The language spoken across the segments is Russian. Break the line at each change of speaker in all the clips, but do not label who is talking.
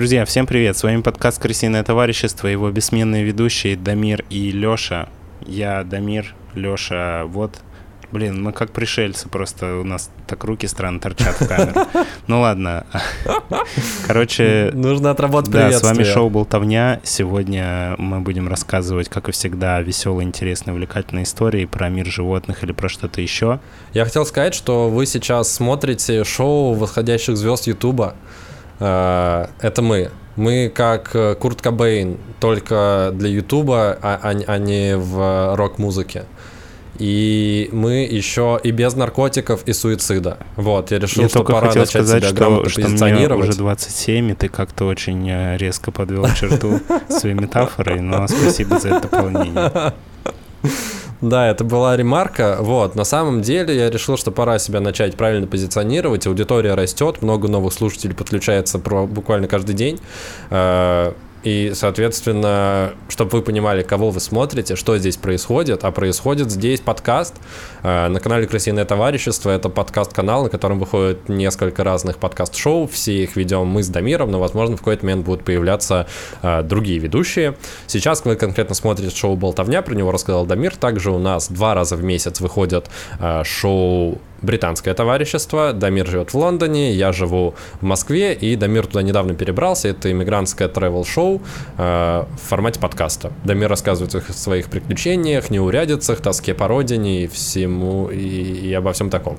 Друзья, всем привет! С вами подкаст «Крысиное товарищество», его бессменные ведущие Дамир и Лёша. Я Дамир, Лёша, вот. Блин, мы как пришельцы, просто у нас так руки странно торчат в камеру. Ну ладно. Короче...
Нужно отработать
Да, с вами шоу «Болтовня». Сегодня мы будем рассказывать, как и всегда, веселые, интересные, увлекательные истории про мир животных или про что-то еще.
Я хотел сказать, что вы сейчас смотрите шоу восходящих звезд Ютуба. Э, это мы. Мы как э, Курт Кобейн, только для Ютуба, а, а, а не в рок-музыке. И мы еще и без наркотиков и суицида. Вот, я решил,
я
что
только
пора
хотел
начать
сказать,
себя
что,
грамотно
что мне уже 27, и ты как-то очень э, резко подвел черту своей метафорой, но спасибо за это дополнение.
Да, это была ремарка. Вот, на самом деле я решил, что пора себя начать правильно позиционировать. Аудитория растет, много новых слушателей подключается про- буквально каждый день. И, соответственно, чтобы вы понимали, кого вы смотрите, что здесь происходит, а происходит здесь подкаст э, на канале «Крысиное товарищество». Это подкаст-канал, на котором выходит несколько разных подкаст-шоу. Все их ведем мы с Дамиром, но, возможно, в какой-то момент будут появляться э, другие ведущие. Сейчас вы конкретно смотрите шоу «Болтовня», про него рассказал Дамир. Также у нас два раза в месяц выходят э, шоу британское товарищество. Дамир живет в Лондоне, я живу в Москве, и Дамир туда недавно перебрался. Это иммигрантское travel-шоу э, в формате подкаста. Дамир рассказывает о своих приключениях, неурядицах, тоске по родине и всему, и, и обо всем таком.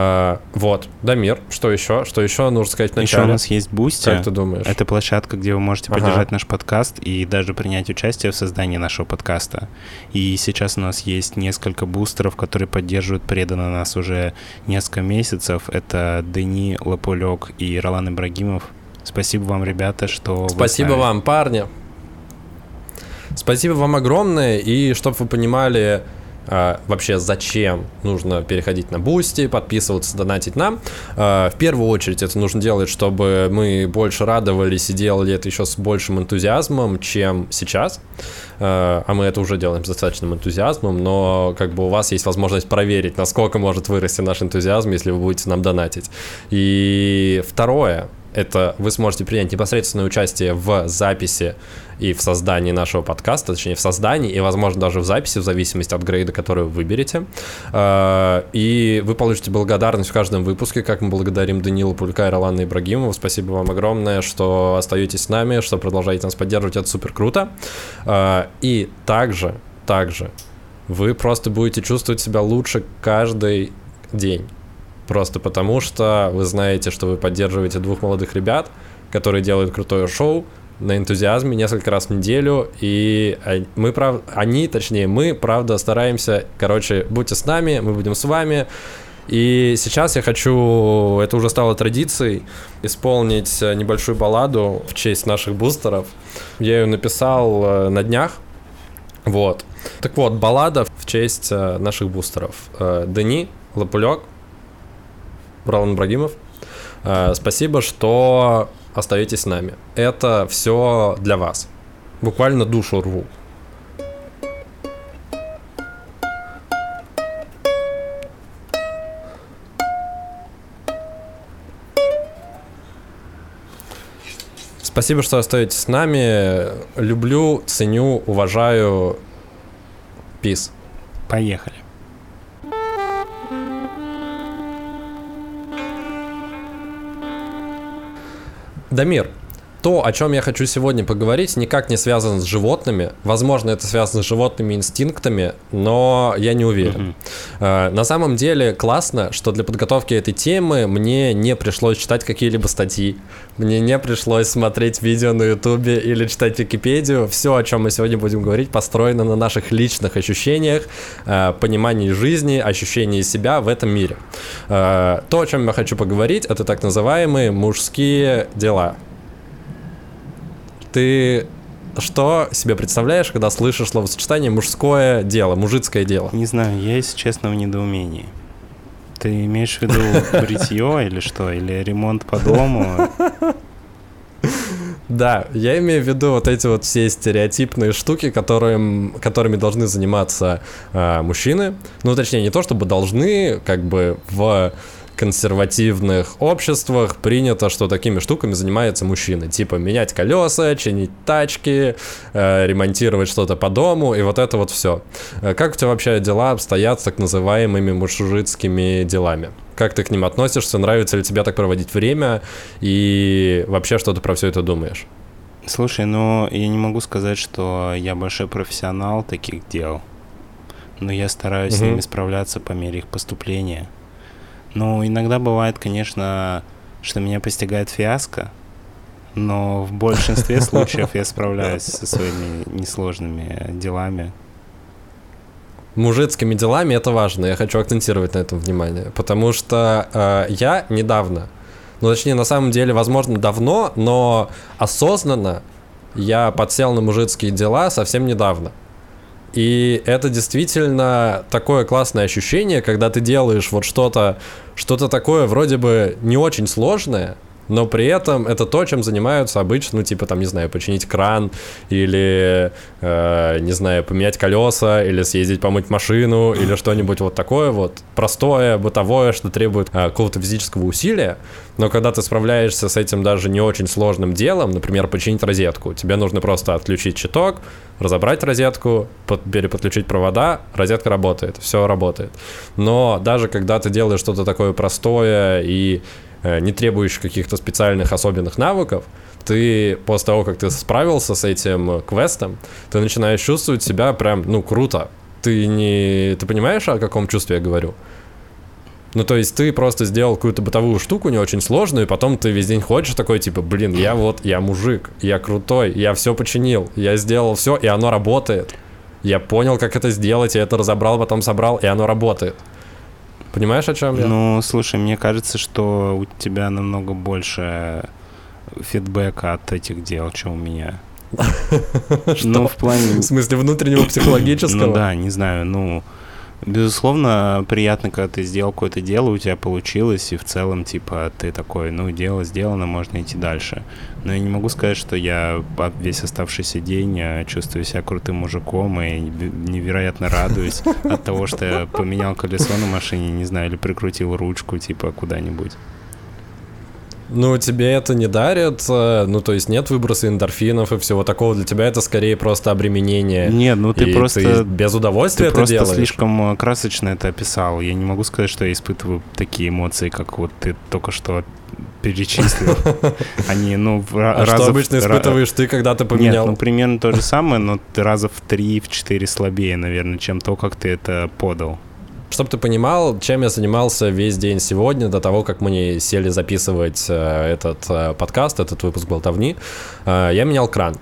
Э, вот, Дамир, что еще? Что еще нужно сказать
Еще
вначале?
у нас есть Бусти.
Как ты думаешь?
Это площадка, где вы можете
Ага.
поддержать наш подкаст и даже принять участие в создании нашего подкаста. И сейчас у нас есть несколько бустеров, которые поддерживают преданно нас уже несколько месяцев. Это Дени Лопулек и Ролан Ибрагимов. Спасибо вам, ребята, что
Спасибо вам, парни. Спасибо вам огромное. И чтобы вы понимали, а, вообще зачем нужно переходить на Бусти, подписываться, донатить нам. А, в первую очередь это нужно делать, чтобы мы больше радовались и делали это еще с большим энтузиазмом, чем сейчас. А, а мы это уже делаем с достаточным энтузиазмом, но как бы у вас есть возможность проверить, насколько может вырасти наш энтузиазм, если вы будете нам донатить. И второе, это вы сможете принять непосредственное участие в записи и в создании нашего подкаста, точнее в создании и, возможно, даже в записи, в зависимости от грейда, который вы выберете. Э, И вы получите благодарность в каждом выпуске, как мы благодарим Данила Пулька и Ролана Ибрагимова. Спасибо вам огромное, что остаетесь с нами, что продолжаете нас поддерживать, это супер круто. Э, И также, также вы просто будете чувствовать себя лучше каждый день. Просто потому, что вы знаете, что вы поддерживаете двух молодых ребят, которые делают крутое шоу на энтузиазме несколько раз в неделю. И а- мы, прав... они, точнее, мы, правда, стараемся. Короче, будьте с нами, мы будем с вами. И сейчас я хочу, это уже стало традицией, исполнить э, небольшую балладу в честь наших бустеров. Я ее написал э, на днях. Вот. Так вот, баллада в честь э, наших бустеров. Дени, Лопулек, Ролан Брагимов. Спасибо, что остаетесь с нами. Это все для вас. Буквально душу рву. Спасибо, что остаетесь с нами. Люблю, ценю, уважаю. Пис.
Поехали.
Дамир, то, о чем я хочу сегодня поговорить, никак не связано с животными. Возможно, это связано с животными инстинктами, но я не уверен. Э, На самом деле классно, что для подготовки этой темы мне не пришлось читать какие-либо статьи, мне не пришлось смотреть видео на Ютубе или читать Википедию. Все, о чем мы сегодня будем говорить, построено на наших личных ощущениях, э, понимании жизни, ощущении себя в этом мире. Э, То, о чем я хочу поговорить, это так называемые мужские дела. Ты что себе представляешь, когда слышишь словосочетание мужское дело, мужицкое дело?
Не знаю, я, если честно, в недоумении. Ты имеешь в виду бритье или что? Или ремонт по дому?
Да, я имею в виду вот эти вот все стереотипные штуки, которым, которыми должны заниматься э, мужчины. Ну, точнее, не то чтобы должны, как бы в консервативных обществах принято, что такими штуками занимаются мужчины. Типа менять колеса, чинить тачки, э, ремонтировать что-то по дому, и вот это вот все. Э, как у тебя вообще дела обстоят с так называемыми мужицкими делами? Как ты к ним относишься? Нравится ли тебе так проводить время? И вообще, что ты про все это думаешь?
Слушай, ну я не могу сказать, что я большой профессионал таких дел, но я стараюсь угу. с ними справляться по мере их поступления. Ну, иногда бывает, конечно, что меня постигает фиаско, но в большинстве случаев я справляюсь со своими несложными делами.
Мужицкими делами это важно, я хочу акцентировать на этом внимание, потому что э, я недавно, ну точнее на самом деле, возможно, давно, но осознанно я подсел на мужицкие дела совсем недавно. И это действительно такое классное ощущение, когда ты делаешь вот что-то, что-то такое вроде бы не очень сложное, но при этом это то, чем занимаются обычно, ну, типа, там, не знаю, починить кран, или, э, не знаю, поменять колеса, или съездить помыть машину, или что-нибудь вот такое вот простое, бытовое, что требует э, какого-то физического усилия, но когда ты справляешься с этим даже не очень сложным делом, например, починить розетку, тебе нужно просто отключить щиток, разобрать розетку, под, переподключить провода, розетка работает, все работает. Но даже когда ты делаешь что-то такое простое и не требующих каких-то специальных особенных навыков, ты после того, как ты справился с этим квестом, ты начинаешь чувствовать себя прям, ну, круто. Ты не... Ты понимаешь, о каком чувстве я говорю? Ну, то есть ты просто сделал какую-то бытовую штуку не очень сложную, и потом ты весь день ходишь такой, типа, блин, я вот, я мужик, я крутой, я все починил, я сделал все, и оно работает. Я понял, как это сделать, я это разобрал, потом собрал, и оно работает. Понимаешь, о чем я?
Ну, слушай, мне кажется, что у тебя намного больше фидбэка от этих дел, чем у меня.
Ну, в плане... В смысле внутреннего психологического?
Ну да, не знаю, ну... Безусловно, приятно, когда ты сделал какое-то дело, у тебя получилось, и в целом, типа, ты такой, ну, дело сделано, можно идти дальше. Но я не могу сказать, что я весь оставшийся день э, чувствую себя крутым мужиком и невероятно радуюсь от того, что я поменял колесо на машине, не знаю, или прикрутил ручку, типа, куда-нибудь.
Ну, тебе это не дарят, э, ну, то есть нет выброса эндорфинов и всего такого, для тебя это скорее просто обременение.
Нет, ну ты просто... Ты
без удовольствия ты это
просто
делаешь.
слишком э, красочно это описал. Я не могу сказать, что я испытываю такие эмоции, как вот ты только что перечислил. Они, ну,
а раза что обычно испытываешь ты, когда ты поменял?
Нет, ну, примерно то же самое, но раза в три, в четыре слабее, наверное, чем то, как ты это подал.
Чтобы ты понимал, чем я занимался весь день сегодня, до того, как мы не сели записывать э, этот э, подкаст, этот выпуск болтовни, э, я менял кран.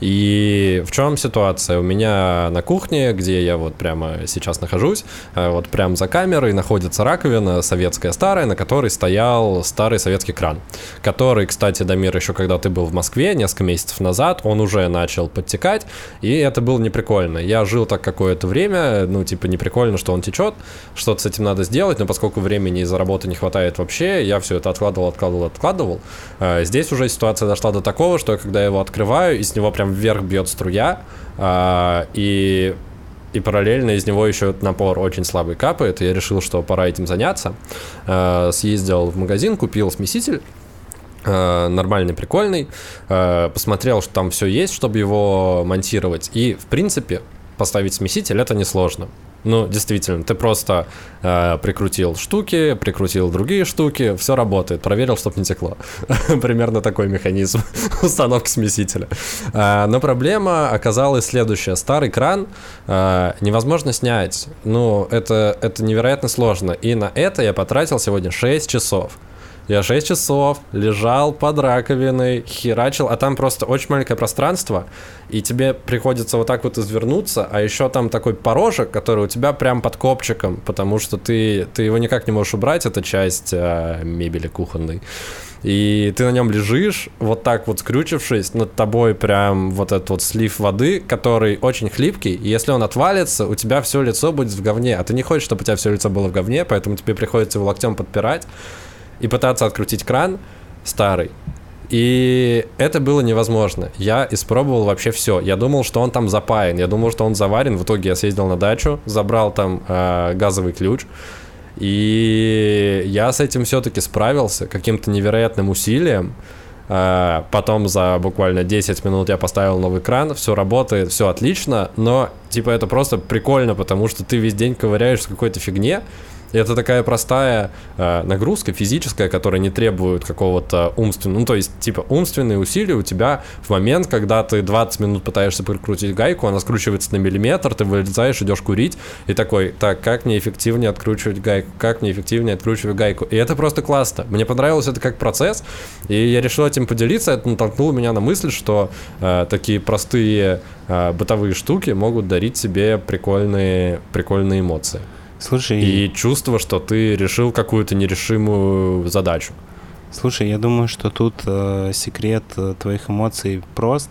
И в чем ситуация? У меня на кухне, где я вот прямо сейчас нахожусь, э, вот прямо за камерой находится раковина советская старая, на которой стоял старый советский кран, который, кстати, Дамир, еще когда ты был в Москве несколько месяцев назад, он уже начал подтекать, и это было неприкольно. Я жил так какое-то время, ну, типа, неприкольно, что он течет, что-то с этим надо сделать, но поскольку времени из-за работы не хватает вообще, я все это откладывал, откладывал, откладывал. Э, здесь уже ситуация дошла до такого, что когда я его открываю, из него прям прям вверх бьет струя, а, и и параллельно из него еще напор очень слабый капает. И я решил, что пора этим заняться. Э, съездил в магазин, купил смеситель. Э, нормальный, прикольный. Э, посмотрел, что там все есть, чтобы его монтировать. И, в принципе, поставить смеситель это несложно. Ну, действительно, ты просто э, прикрутил штуки, прикрутил другие штуки, все работает, проверил, чтобы не текло. Примерно такой механизм установки смесителя. Э, но проблема оказалась следующая. Старый кран э, невозможно снять. Ну, это, это невероятно сложно. И на это я потратил сегодня 6 часов. Я 6 часов лежал под раковиной, херачил, а там просто очень маленькое пространство, и тебе приходится вот так вот извернуться, а еще там такой порожек, который у тебя прям под копчиком, потому что ты, ты его никак не можешь убрать, это часть э, мебели кухонной. И ты на нем лежишь, вот так вот скрючившись, над тобой прям вот этот вот слив воды, который очень хлипкий, и если он отвалится, у тебя все лицо будет в говне, а ты не хочешь, чтобы у тебя все лицо было в говне, поэтому тебе приходится его локтем подпирать и пытаться открутить кран старый. И это было невозможно. Я испробовал вообще все. Я думал, что он там запаян. Я думал, что он заварен. В итоге я съездил на дачу, забрал там э, газовый ключ. И я с этим все-таки справился каким-то невероятным усилием. А, потом за буквально 10 минут я поставил новый экран, все работает, все отлично, но типа это просто прикольно, потому что ты весь день ковыряешься в какой-то фигне, это такая простая э, нагрузка физическая, которая не требует какого-то умственного, ну то есть типа умственные усилия у тебя в момент, когда ты 20 минут пытаешься прикрутить гайку, она скручивается на миллиметр, ты вылезаешь, идешь курить и такой, так, как мне эффективнее откручивать гайку, как мне эффективнее откручивать гайку. И это просто классно. Мне понравилось это как процесс, и я решил этим поделиться, это натолкнуло меня на мысль, что э, такие простые э, бытовые штуки могут дарить себе прикольные, прикольные эмоции.
Слушай,
И чувство, что ты решил какую-то нерешимую задачу.
слушай, я думаю, что тут э, секрет э, твоих эмоций прост.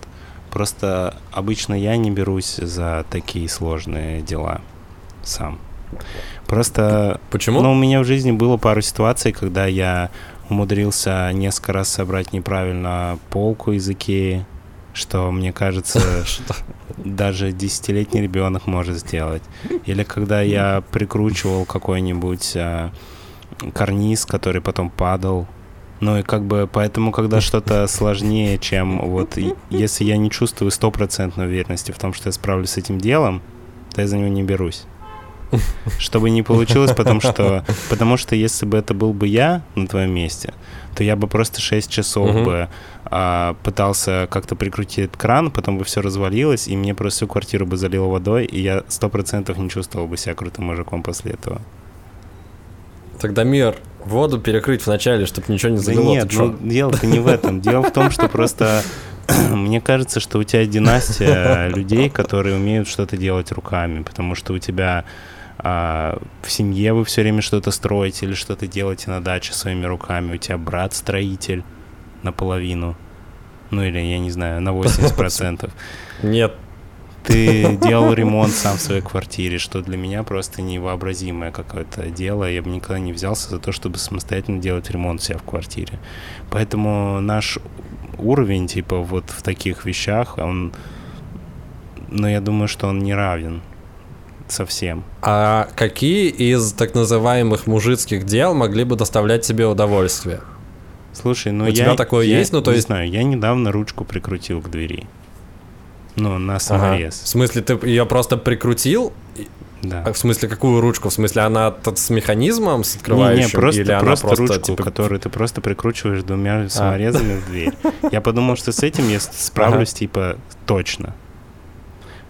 Просто обычно я не берусь за такие сложные дела сам. Просто
Почему?
Ну, у меня в жизни было пару ситуаций, когда я умудрился несколько раз собрать неправильно полку из Икеи, что, мне кажется, даже десятилетний ребенок может сделать. Или когда я прикручивал какой-нибудь а, карниз, который потом падал. Ну и как бы поэтому, когда что-то сложнее, чем вот если я не чувствую стопроцентной уверенности в том, что я справлюсь с этим делом, то я за него не берусь. Чтобы не получилось, потому что, потому что если бы это был бы я на твоем месте, то я бы просто 6 часов
Мгм.
бы а, пытался как-то прикрутить этот кран, потом бы все развалилось, и мне просто всю квартиру бы залило водой, и я сто процентов не чувствовал бы себя крутым мужиком после этого.
Тогда мир, воду перекрыть вначале, чтобы ничего не
Да
залило.
нет,
ты чё?
ну, дело-то не в этом. Дело в том, что просто мне кажется, что у тебя династия людей, которые умеют что-то делать руками, потому что у тебя а, в семье вы все время что-то строите или что-то делаете на даче своими руками. У тебя брат строитель наполовину. Ну или, я не знаю, на 80%.
Нет,
Ты делал ремонт сам в своей квартире, что для меня просто невообразимое какое-то дело. Я бы никогда не взялся за то, чтобы самостоятельно делать ремонт себя в квартире. Поэтому наш уровень, типа, вот в таких вещах, он... Ну, я думаю, что он не равен совсем.
А какие из так называемых мужицких дел могли бы доставлять тебе удовольствие?
Слушай, ну
У
я...
тебя такое
я
есть? Ну, то
не
есть-
знаю, я недавно ручку прикрутил к двери. Ну, на
Ага.
саморез.
В смысле, ты ее просто прикрутил?
Да.
А В смысле, какую ручку? В смысле, она с механизмом, с
Не,
открывающим?
не, просто,
или
просто,
просто,
ручку,
типа, А.
которую ты просто прикручиваешь двумя саморезами в дверь. Я подумал, что с этим я справлюсь, типа, точно.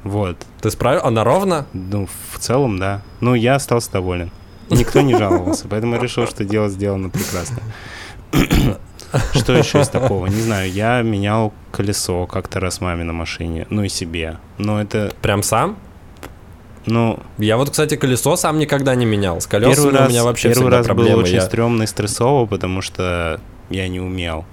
Вот.
Ты справил? Она ровно?
Ну, в целом, да. Ну, я остался доволен. Никто не жаловался, поэтому я решил, что дело сделано прекрасно. Что еще из такого? Не знаю, я менял колесо как-то раз маме на машине, ну и себе. Но это,
Прям сам?
ну,
Я вот, кстати, колесо сам никогда не менял. С
Первый
колесами
раз,
у меня вообще
первый раз
проблемы.
было очень
Я-
стрёмно и стрессово, потому что я не умел.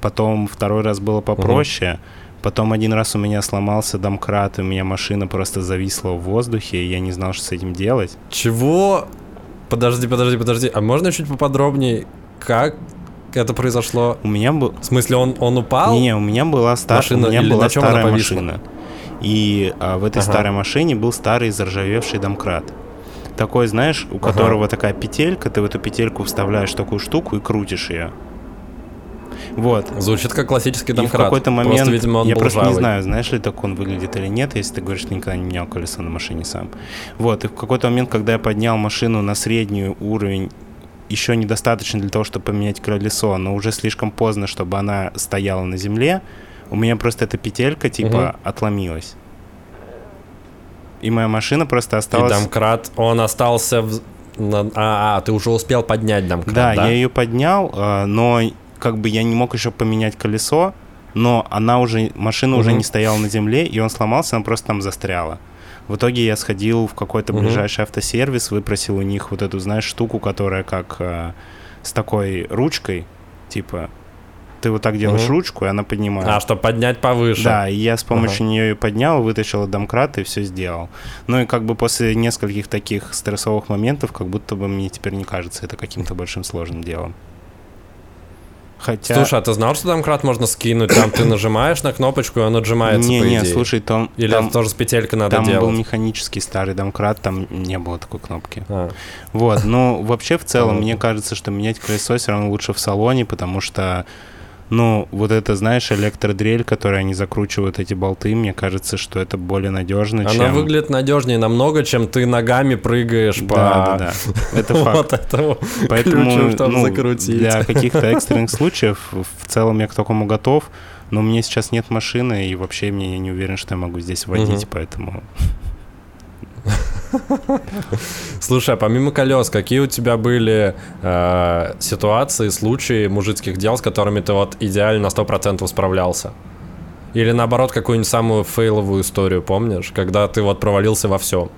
Потом второй раз было попроще. Потом один раз у меня сломался домкрат, и у меня машина просто зависла в воздухе, и я не знал, что с этим делать.
Чего? Подожди, подожди, подожди. А можно чуть поподробнее, как это произошло?
У меня был...
В смысле, он, он упал?
Не, у меня была, ста-
Машина
у меня была старая машина. И а, в этой
Ага.
старой машине был старый заржавевший домкрат. Такой, знаешь, у
Ага.
которого такая петелька, ты в эту петельку вставляешь такую штуку и крутишь ее. Вот.
Звучит как классический
И в
домкрат.
какой-то момент,
Просто, видимо, он
я
был
просто не
ржавый.
знаю, знаешь ли так он выглядит или нет, если ты говоришь, что никогда не менял колесо на машине сам. Вот, и в какой-то момент, когда я поднял машину на средний уровень, еще недостаточно для того, чтобы поменять колесо, но уже слишком поздно, чтобы она стояла на земле, у меня просто эта петелька, типа, отломилась. И моя машина просто
И
осталась...
домкрат, он остался в... А, а, ты уже успел поднять домкрат,
Да,
да?
я ее поднял, а, но как бы я не мог еще поменять колесо, но она уже, машина уже
Мгм.
не стояла на земле, и он сломался, она просто там застряла. В итоге я сходил в какой-то
Мгм.
ближайший автосервис, выпросил у них вот эту, знаешь, штуку, которая как а, с такой ручкой, типа, ты вот так делаешь
Мгм.
ручку, и она поднимается.
А, чтобы поднять повыше.
Да, и я с помощью нее ее поднял, вытащил домкрат и все сделал. Ну и как бы после нескольких таких стрессовых моментов, как будто бы мне теперь не кажется это каким-то большим сложным делом. Хотя...
Слушай, а ты знал, что домкрат можно скинуть? Там ты нажимаешь на кнопочку, и он отжимается,
не,
по
не,
идее.
слушай, там,
Или
там,
это тоже с петелькой надо
там
делать?
был механический старый домкрат, там не было такой кнопки.
А.
Вот, ну, вообще, в целом, мне кажется, что менять колесо все равно лучше в салоне, потому что, ну, вот это, знаешь, электродрель, которой они закручивают эти болты, мне кажется, что это более надежно,
Она
чем...
выглядит надежнее намного, чем ты ногами прыгаешь по
Да, да, да, это факт.
вот этому
Поэтому,
ключу, чтобы
ну,
закрутить.
для каких-то экстренных случаев в целом я к такому готов, но у меня сейчас нет машины, и вообще мне я не уверен, что я могу здесь водить,
Мгм.
поэтому...
Слушай, а помимо колес, какие у тебя были э, ситуации, случаи мужицких дел, с которыми ты вот идеально на 100% справлялся? Или наоборот, какую-нибудь самую фейловую историю помнишь, когда ты вот провалился во всем?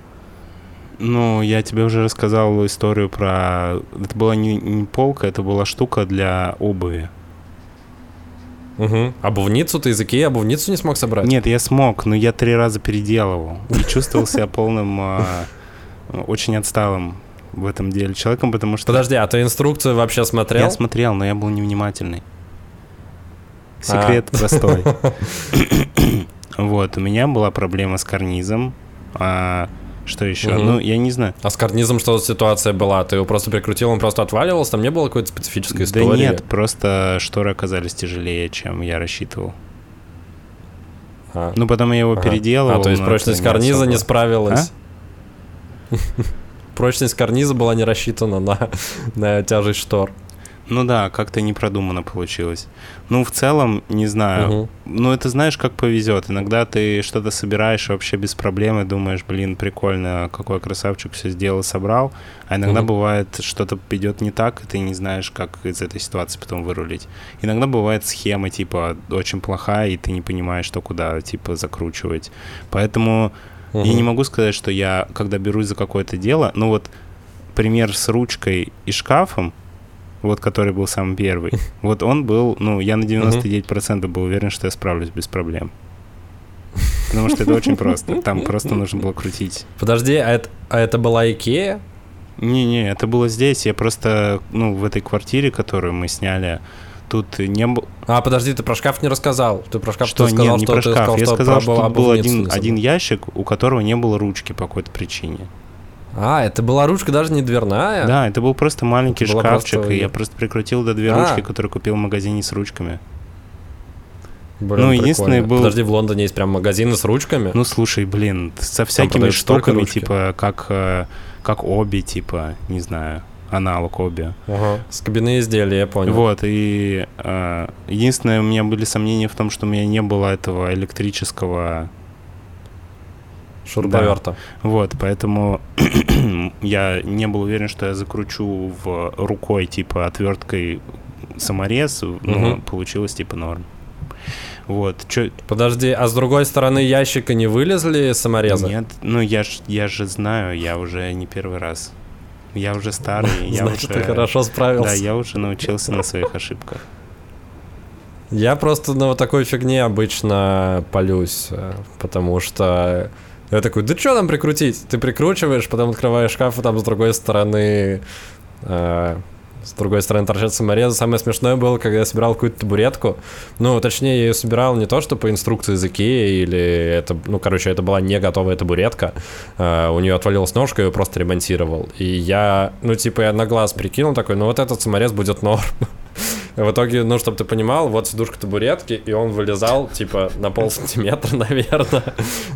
Ну, я тебе уже рассказал историю про... Это была не, не полка, это была штука для обуви.
Угу. Обувницу ты из Икеи обувницу не смог собрать?
Нет, я смог, но я три раза переделывал. И чувствовал себя полным... а, очень отсталым в этом деле человеком, потому что...
Подожди, а ты инструкцию вообще смотрел?
Я смотрел, но я был невнимательный. Секрет простой. Вот, у меня была проблема с карнизом. А, что еще?
Мгм.
Ну, я не знаю.
А с карнизом что ситуация была? Ты его просто прикрутил, он просто отваливался? Там не было какой-то специфической истории?
Да нет, просто шторы оказались тяжелее, чем я рассчитывал.
А.
Ну, потом я его
Ага.
переделывал.
А, то есть
но
прочность
не
карниза не
особо.
справилась. Прочность карниза была не рассчитана на, на тяжесть штор.
Ну да, как-то не продуманно получилось. Ну, в целом, не знаю.
Мгм.
Ну, это знаешь, как повезет. Иногда ты что-то собираешь вообще без проблем и думаешь, блин, прикольно, какой красавчик все сделал, собрал. А иногда
Мгм.
бывает, что-то идет не так, и ты не знаешь, как из этой ситуации потом вырулить. Иногда бывает схема, типа, очень плохая, и ты не понимаешь, что куда, типа, закручивать. Поэтому я
Мгм.
не могу сказать, что я, когда берусь за какое-то дело, ну вот пример с ручкой и шкафом, вот который был самый первый, вот он был, ну, я на 99% был уверен, что я справлюсь без проблем. Потому что это очень просто. Там просто нужно было крутить.
Подожди, а это, а это была Икея?
Не-не, это было здесь. Я просто, ну, в этой квартире, которую мы сняли, тут не было...
А, подожди, ты про шкаф не рассказал. Ты про шкаф
Что,
ты сказал,
нет, не
что
про шкаф.
сказал,
я
что
сказал, что тут был один,
не
один ящик, у которого не было ручки по какой-то причине.
А, это была ручка даже не дверная?
Да, это был просто маленький
Это
шкафчик,
просто-
и я просто прикрутил до две
А.
ручки, которые купил в магазине с ручками.
Блин,
Ну, единственный
прикольно.
был-
Подожди, в Лондоне есть прям магазины с ручками?
Ну, слушай, блин, со всякими штуками, типа, как, э, как оби, типа, не знаю, аналог оби.
Ага. С кабины изделия, я понял.
Вот, и э, единственное, у меня были сомнения в том, что у меня не было этого электрического
Шуруповерта.
Вот, поэтому я не был уверен, что я закручу в рукой, типа, отверткой саморез, но
Мгм.
получилось, типа, норм. Вот, чё...
Подожди, а с другой стороны ящика не вылезли саморезы?
Нет, ну я ж, я же знаю, я уже не первый раз. Я уже старый, я
Значит,
уже...
ты хорошо справился.
Да, я уже научился на своих ошибках.
Я просто на вот такой фигне обычно полюсь, э, потому что я такой, да что там прикрутить? Ты прикручиваешь, потом открываешь шкаф, и там с другой стороны э, с другой стороны торчат саморезы. Самое смешное было, когда я собирал какую-то табуретку. Ну, точнее, я ее собирал не то, что по инструкции из Икеи, или это, ну, короче, это была не готовая табуретка. Э, у нее отвалилась ножка, я ее просто ремонтировал. И я, ну, типа, я на глаз прикинул такой, ну, вот этот саморез будет норм. В итоге, ну, чтобы ты понимал, вот сидушка табуретки, и он вылезал, типа, на пол сантиметра, наверное.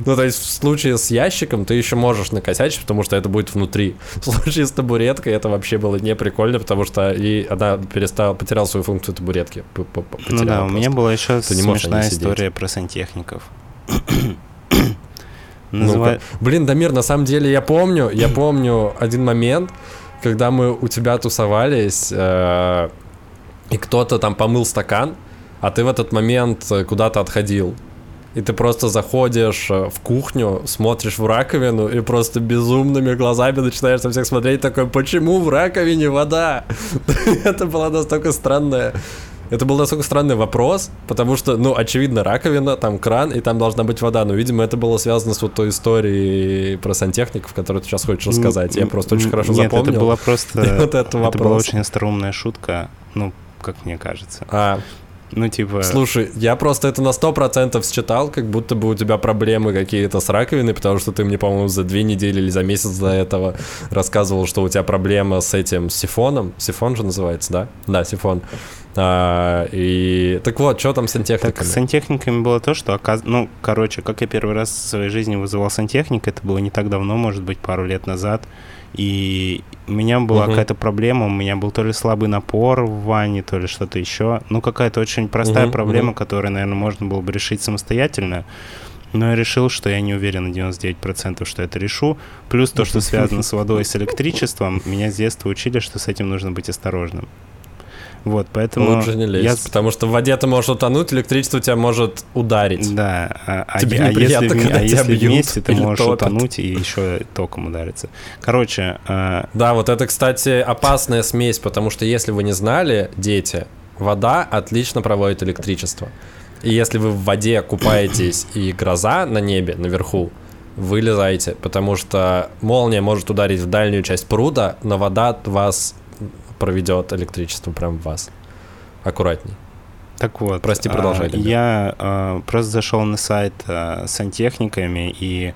Ну, то есть, в случае с ящиком ты еще можешь накосячить, потому что это будет внутри. В случае с табуреткой это вообще было не прикольно, потому что и она перестала, потеряла свою функцию табуретки.
Ну да, у меня была еще смешная история про сантехников.
Ну-ка.
Называ-
Блин, Дамир, на самом деле я помню, я помню один момент, когда мы у тебя тусовались, э, и кто-то там помыл стакан, а ты в этот момент э, куда-то отходил. И ты просто заходишь э, в кухню, смотришь в раковину и просто безумными глазами начинаешь на всех смотреть, такой, почему в раковине вода? Это было настолько странное. Это был настолько странный вопрос, потому что, ну, очевидно, раковина, там кран, и там должна быть вода. Но, видимо, это было связано с вот той историей про сантехников, которую ты сейчас хочешь рассказать. Я просто очень хорошо
Нет,
запомнил.
это была просто...
вот этот
Это была очень остроумная шутка. Ну, как мне кажется.
А,
Ну, типа...
Слушай, я просто это на 100% считал, как будто бы у тебя проблемы какие-то с раковиной, потому что ты мне, по-моему, за две недели или за месяц до этого рассказывал, что у тебя проблема с этим сифоном. Сифон же называется, да? Да, сифон. А, и так вот, что там с
Так,
сантехниками?
с сантехниками было то, что, оказ... ну, короче, как я первый раз в своей жизни вызывал сантехника, это было не так давно, может быть, пару лет назад, и у меня была
Мгм.
какая-то проблема, у меня был то ли слабый напор в ванне, то ли что-то еще, ну, какая-то очень простая
Мгм,
проблема,
мгм.
которую, наверное, можно было бы решить самостоятельно, но я решил, что я не уверен на 99%, что это решу. Плюс то, что связано с водой и с электричеством, меня с детства учили, что с этим нужно быть осторожным. Вот, поэтому...
Лучше не лезть,
я
потому что в воде ты можешь утонуть, электричество тебя может ударить.
Да, а, а
Тебе
а
неприятно,
если,
когда
а
тебя
если
бьют
вместе, ты можешь
топят.
утонуть и еще током удариться. Короче, а,
Да, вот это, кстати, опасная смесь, потому что если вы не знали, дети, вода отлично проводит электричество. И если вы в воде купаетесь и гроза на небе наверху, вылезайте, потому что молния может ударить в дальнюю часть пруда, но вода вас проведет электричество прям в вас. Аккуратней.
так вот.
Прости,
а,
продолжай, Леонид.
Я а, просто зашел на сайт а, с сантехниками и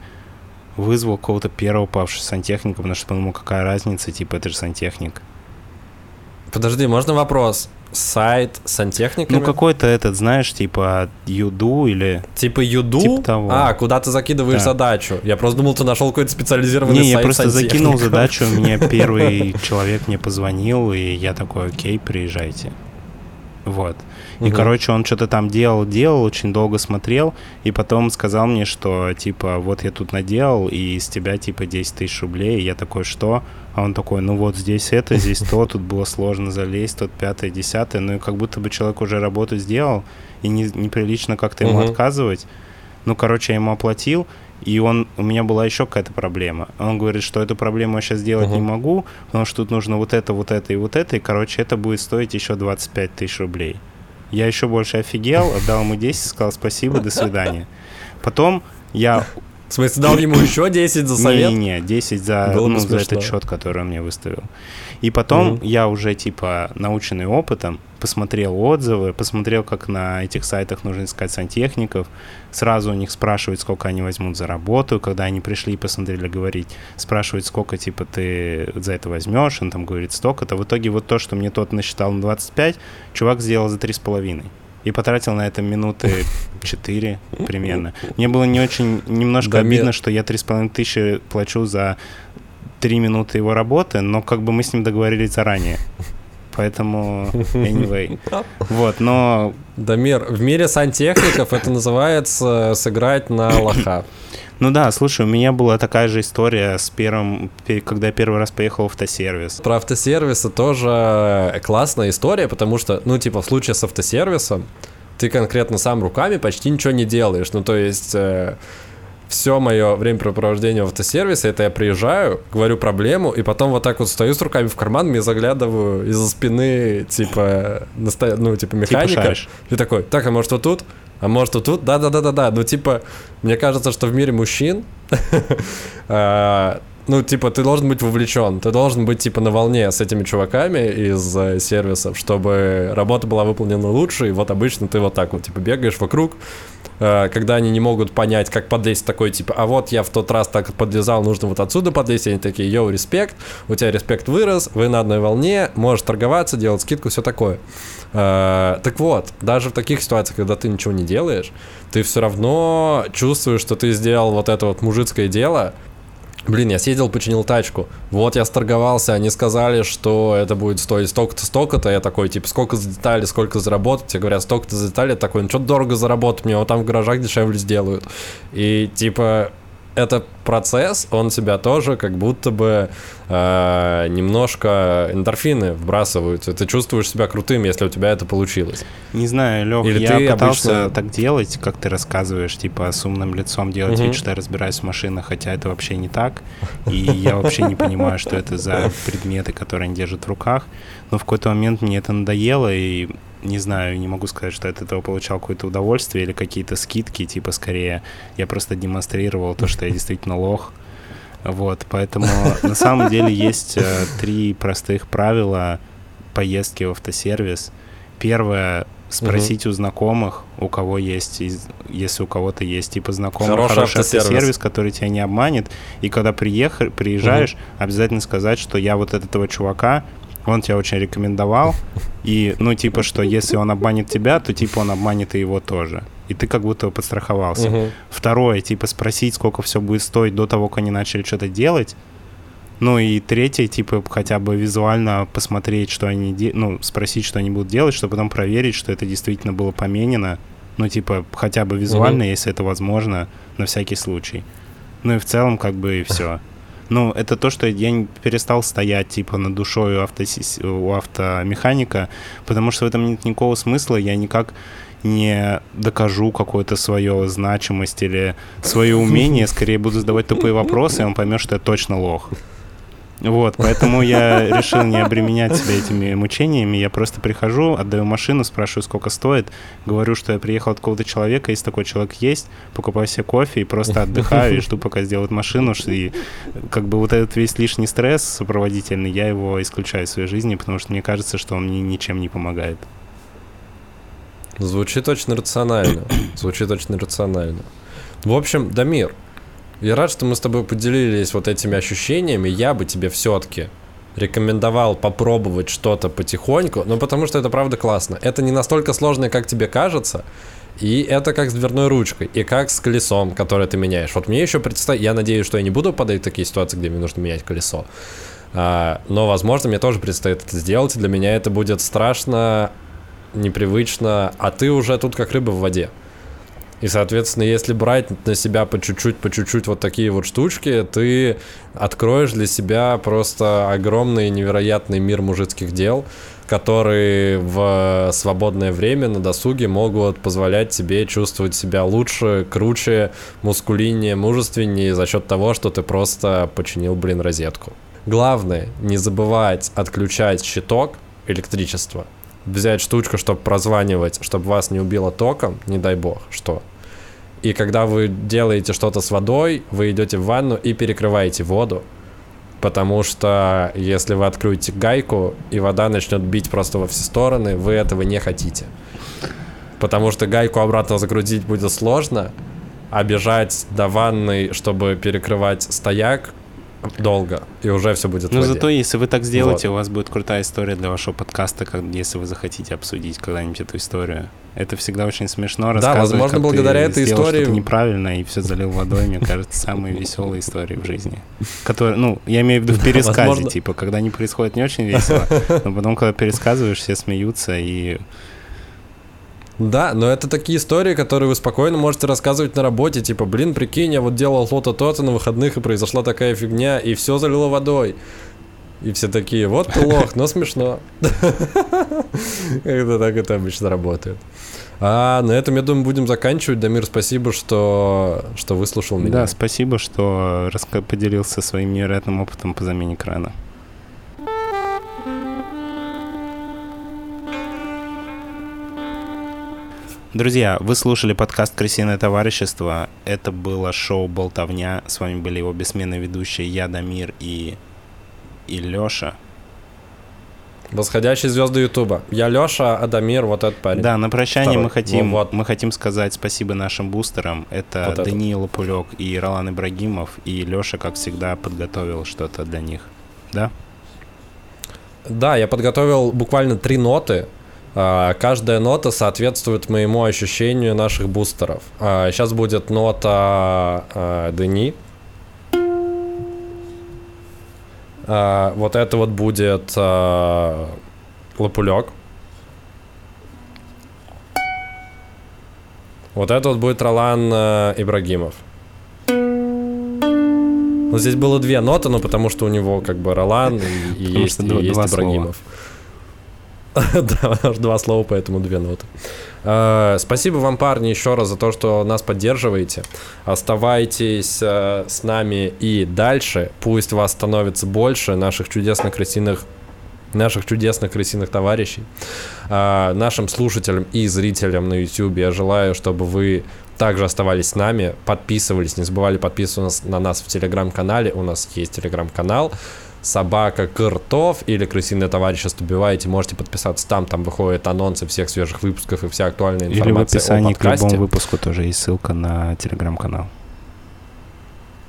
вызвал какого-то первого павшего сантехника, потому что подумал, какая разница, типа, это же сантехник.
Подожди, можно вопрос? Сайт с сантехниками?
Ну, какой-то этот, знаешь, типа, Юду или...
Типа Юду?
Типа того.
А, куда ты закидываешь
Да.
задачу. Я просто думал, ты нашел какой-то специализированный
Не, я
сайт
просто закинул задачу, мне первый человек мне позвонил, и я такой, окей, приезжайте. Вот. И,
Мгм.
короче, он что-то там делал, делал, очень долго смотрел, и потом сказал мне, что, типа, вот я тут наделал, и с тебя, типа, 10 тысяч рублей. И я такой, что? А он такой, ну вот здесь это, здесь то, тут было сложно залезть, тут пятое, десятое. Ну и как будто бы человек уже работу сделал, и не, неприлично как-то ему
Мгм.
отказывать. Ну, короче, я ему оплатил, и он, у меня была еще какая-то проблема. Он говорит, что эту проблему я сейчас сделать не
Мгм.
могу, потому что тут нужно вот это, вот это и вот это, и, короче, это будет стоить еще 25 тысяч рублей. Я еще больше офигел, отдал ему 10, сказал спасибо, до свидания. Потом я...
В смысле, дал ему еще 10 за совет?
Не-не, 10 за,
Было
ну, за этот счет, который он мне выставил. И потом
Мгм.
я уже, типа, наученный опытом, посмотрел отзывы, посмотрел, как на этих сайтах нужно искать сантехников. Сразу у них спрашивают, сколько они возьмут за работу. Когда они пришли и посмотрели говорить, спрашивают, сколько, типа, ты за это возьмешь. Он там говорит, столько-то. В итоге вот то, что мне тот насчитал на 25, чувак сделал за 3,5. И потратил на это минуты 4 примерно. Мне было не очень, немножко
Да,
обидно,
мне-
что я 3,5 тысячи плачу за 3 минуты его работы, но как бы мы с ним договорились заранее. Поэтому, anyway. Вот, но
Дамир, в мире сантехников это называется сыграть на лоха.
Ну да, слушай, у меня была такая же история с первым, пе- когда я первый раз поехал в автосервис.
Про автосервисы тоже классная история, потому что, ну, типа, в случае с автосервисом ты конкретно сам руками почти ничего не делаешь. Ну, то есть... все мое времяпрепровождение в автосервисе, это я приезжаю, говорю проблему, и потом вот так вот стою с руками в карман, мне заглядываю из-за спины, типа, настоя... ну, типа, механика.
шаришь.
и такой, так, а может вот тут? А может вот тут? Да-да-да-да-да. Ну, типа, мне кажется, что в мире мужчин а, ну, типа, ты должен быть вовлечен, ты должен быть, типа, на волне с этими чуваками из э, сервисов, чтобы работа была выполнена лучше, и вот обычно ты вот так вот, типа, бегаешь вокруг, э, когда они не могут понять, как подлезть такой, типа, а вот я в тот раз так подлезал, нужно вот отсюда подлезть, и они такие, йоу, респект, у тебя респект вырос, вы на одной волне, можешь торговаться, делать скидку, все такое. Э, так вот, даже в таких ситуациях, когда ты ничего не делаешь, ты все равно чувствуешь, что ты сделал вот это вот мужицкое дело, Блин, я съездил, починил тачку. Вот я сторговался, они сказали, что это будет стоить столько-то, столько-то. Я такой, типа, сколько за детали, сколько заработать? Тебе говорят, столько-то за детали. Я такой, ну что дорого заработать, мне вот там в гаражах дешевле сделают. И, типа, это процесс, он тебя тоже как будто бы э, немножко эндорфины вбрасывают. И ты чувствуешь себя крутым, если у тебя это получилось.
Не знаю, Лех,
Или
я
ты
пытался
обычно-
так делать, как ты рассказываешь, типа с умным лицом делать
Мгм.
вид, что я разбираюсь в машинах, хотя это вообще не так. И я вообще не понимаю, что это за предметы, которые они держат в руках. Но в какой-то момент мне это надоело, и не знаю, не могу сказать, что я от этого получал какое-то удовольствие или какие-то скидки, типа скорее я просто демонстрировал то, что я действительно лох. Вот, поэтому на самом деле есть э, три простых правила поездки в автосервис. первое спросить у знакомых, у кого есть, если у кого-то есть типа знакомый
Хороший
хороший,
автосервис.
автосервис, который тебя не обманет, и когда приехал, приезжаешь, обязательно сказать, что я вот от этого чувака, он тебя очень рекомендовал, и, ну, типа, что если он обманет тебя, то, типа, он обманет и его тоже. И ты как будто подстраховался.
Мгм.
Второе, типа, спросить, сколько все будет стоить до того, как они начали что-то делать. Ну и третье, типа, хотя бы визуально посмотреть, что они де... ну, спросить, что они будут делать, чтобы потом проверить, что это действительно было поменено. Ну, типа, хотя бы визуально, если это возможно, на всякий случай. Ну и в целом, как бы, и все. Ну, это то, что я перестал стоять, типа, над душой у, автосис- у автомеханика, потому что в этом нет никакого смысла, я никак не докажу какую-то свою значимость или свое умение, скорее буду задавать тупые вопросы, и он поймет, что я точно лох. Вот, поэтому я решил не обременять себя этими мучениями. Я просто прихожу, отдаю машину, спрашиваю, сколько стоит, говорю, что я приехал от какого-то человека, если такой человек есть, покупаю себе кофе и просто отдыхаю и жду, пока сделают машину. И как бы вот этот весь лишний стресс сопроводительный, я его исключаю из своей жизни, потому что мне кажется, что он мне ничем не помогает.
Звучит очень рационально. Звучит очень рационально. В общем, Дамир, я рад, что мы с тобой поделились вот этими ощущениями. Я бы тебе все-таки рекомендовал попробовать что-то потихоньку, ну потому что это правда классно. Это не настолько сложно, как тебе кажется, и это как с дверной ручкой, и как с колесом, которое ты меняешь. Вот мне еще представь, я надеюсь, что я не буду попадать в такие ситуации, где мне нужно менять колесо. А, но, возможно, мне тоже предстоит это сделать, и для меня это будет страшно, непривычно, а ты уже тут как рыба в воде. И, соответственно, если брать на себя по чуть-чуть, по чуть-чуть вот такие вот штучки, ты откроешь для себя просто огромный невероятный мир мужицких дел, которые в свободное время на досуге могут позволять тебе чувствовать себя лучше, круче, мускулиннее, мужественнее за счет того, что ты просто починил, блин, розетку. Главное, не забывать отключать щиток электричества, взять штучку, чтобы прозванивать, чтобы вас не убило током, не дай бог, что. И когда вы делаете что-то с водой, вы идете в ванну и перекрываете воду, потому что если вы откроете гайку и вода начнет бить просто во все стороны, вы этого не хотите. Потому что гайку обратно загрузить будет сложно, а бежать до ванны, чтобы перекрывать стояк, долго, и уже все будет воде.
зато, если вы так сделаете, у вас будет крутая история для вашего подкаста, как, если вы захотите обсудить когда-нибудь эту историю. Это всегда очень смешно рассказывать,
возможно,
как
благодаря
ты
этой истории-
что-то неправильно и все залил водой, мне кажется, самые веселые истории в жизни. Которые, ну, я имею в виду в пересказе, типа, когда они происходят не очень весело, но потом, когда пересказываешь, все смеются и...
Да, но это такие истории, которые вы спокойно можете рассказывать на работе. Типа, блин, прикинь, я вот делал то-то, то-то на выходных, и произошла такая фигня, и все залило водой. И все такие, вот ты лох, но смешно. Это так это обычно работает. А на этом, я думаю, будем заканчивать. Дамир, спасибо, что, что выслушал меня.
Да, спасибо, что поделился своим невероятным опытом по замене крана. Друзья, вы слушали подкаст «Крысиное товарищество». Это было шоу «Болтовня». С вами были его бессменные ведущие я, Дамир и, и Лёша.
Восходящие звезды Ютуба. Я Леша, Адамир, вот этот парень.
Да, на прощание
Второй.
мы хотим,
Вот, вот.
мы хотим сказать спасибо нашим бустерам. Это
Вот этот.
Даниил Пулек и Ролан Ибрагимов. И Лёша, как всегда, подготовил что-то для них. Да?
Да, я подготовил буквально три ноты. А, Каждая нота соответствует моему ощущению наших бустеров. Сейчас будет нота а, Дени. А, Вот это вот будет а, Лопулек. Вот это вот будет Ролан а, Ибрагимов. Ну, здесь было две ноты, но потому что у него как бы Ролан и, и есть, и
два-
есть
слова.
Да, что два слова, поэтому две ноты. Э, Спасибо вам, парни, еще раз за то, что нас поддерживаете. Оставайтесь э, с нами и дальше. Пусть вас становится больше наших чудесных крысиных наших чудесных крысиных товарищей. А, нашим слушателям и зрителям на YouTube я желаю, чтобы вы также оставались с нами, подписывались, не забывали подписываться на нас в телеграм-канале. У нас есть телеграм-канал. Собака Кыртов или крысиное товарищество убиваете, можете подписаться там, там выходят анонсы всех свежих выпусков и вся актуальная информация
Или в описании к любому выпуску тоже есть ссылка на телеграм-канал.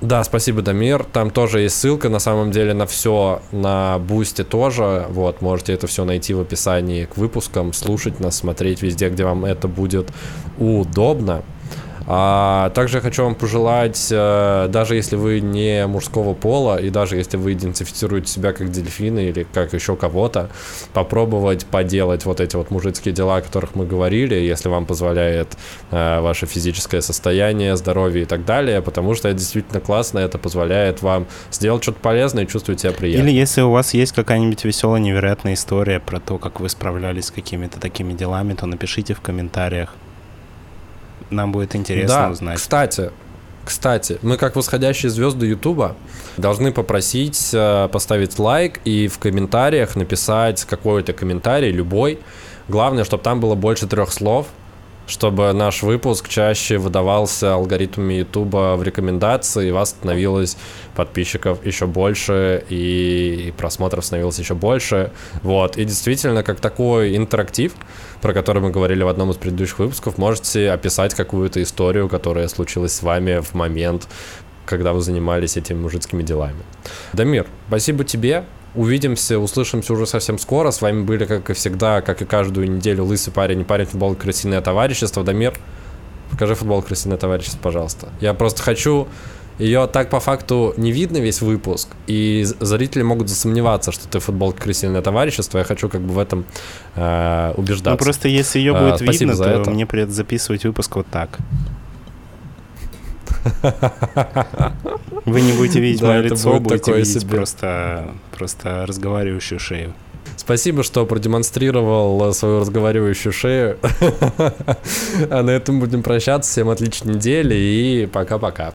Да, спасибо, Дамир. Там тоже есть ссылка, на самом деле, на все, на Бусте тоже. Вот, можете это все найти в описании к выпускам, слушать нас, смотреть везде, где вам это будет удобно. А также хочу вам пожелать, э, даже если вы не мужского пола, и даже если вы идентифицируете себя как дельфины или как еще кого-то, попробовать поделать вот эти вот мужицкие дела, о которых мы говорили, если вам позволяет э, ваше физическое состояние, здоровье и так далее, потому что это действительно классно, это позволяет вам сделать что-то полезное и чувствовать себя приятно.
Или если у вас есть какая-нибудь веселая, невероятная история про то, как вы справлялись с какими-то такими делами, то напишите в комментариях. Нам будет интересно
да,
узнать.
Кстати, кстати, мы как восходящие звезды Ютуба должны попросить э, поставить лайк и в комментариях написать какой-то комментарий, любой. Главное, чтобы там было больше трех слов, чтобы наш выпуск чаще выдавался алгоритмами Ютуба в рекомендации, и вас становилось подписчиков еще больше, и просмотров становилось еще больше. Вот. И действительно, как такой интерактив, про который мы говорили в одном из предыдущих выпусков, можете описать какую-то историю, которая случилась с вами в момент, когда вы занимались этими мужицкими делами. Дамир, спасибо тебе. Увидимся, услышимся уже совсем скоро. С вами были, как и всегда, как и каждую неделю, Лысый парень и парень футбол Крысиное товарищество. Дамир, покажи футбол Крысиное товарищество, пожалуйста. Я просто хочу... Ее так по факту не видно весь выпуск, и зрители могут засомневаться, что ты футбол крысиное товарищество. Я хочу как бы в этом э, убеждаться. Ну
просто если ее будет а, видно, то это. мне придется записывать выпуск вот так. Вы не будете видеть мое лицо, будете видеть просто, просто разговаривающую шею.
Спасибо, что продемонстрировал свою разговаривающую шею. А на этом будем прощаться. Всем отличной недели и пока-пока.